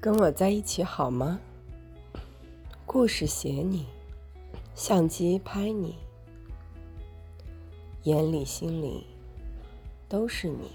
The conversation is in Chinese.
跟我在一起好吗？故事写你相机拍你眼里心里都是你。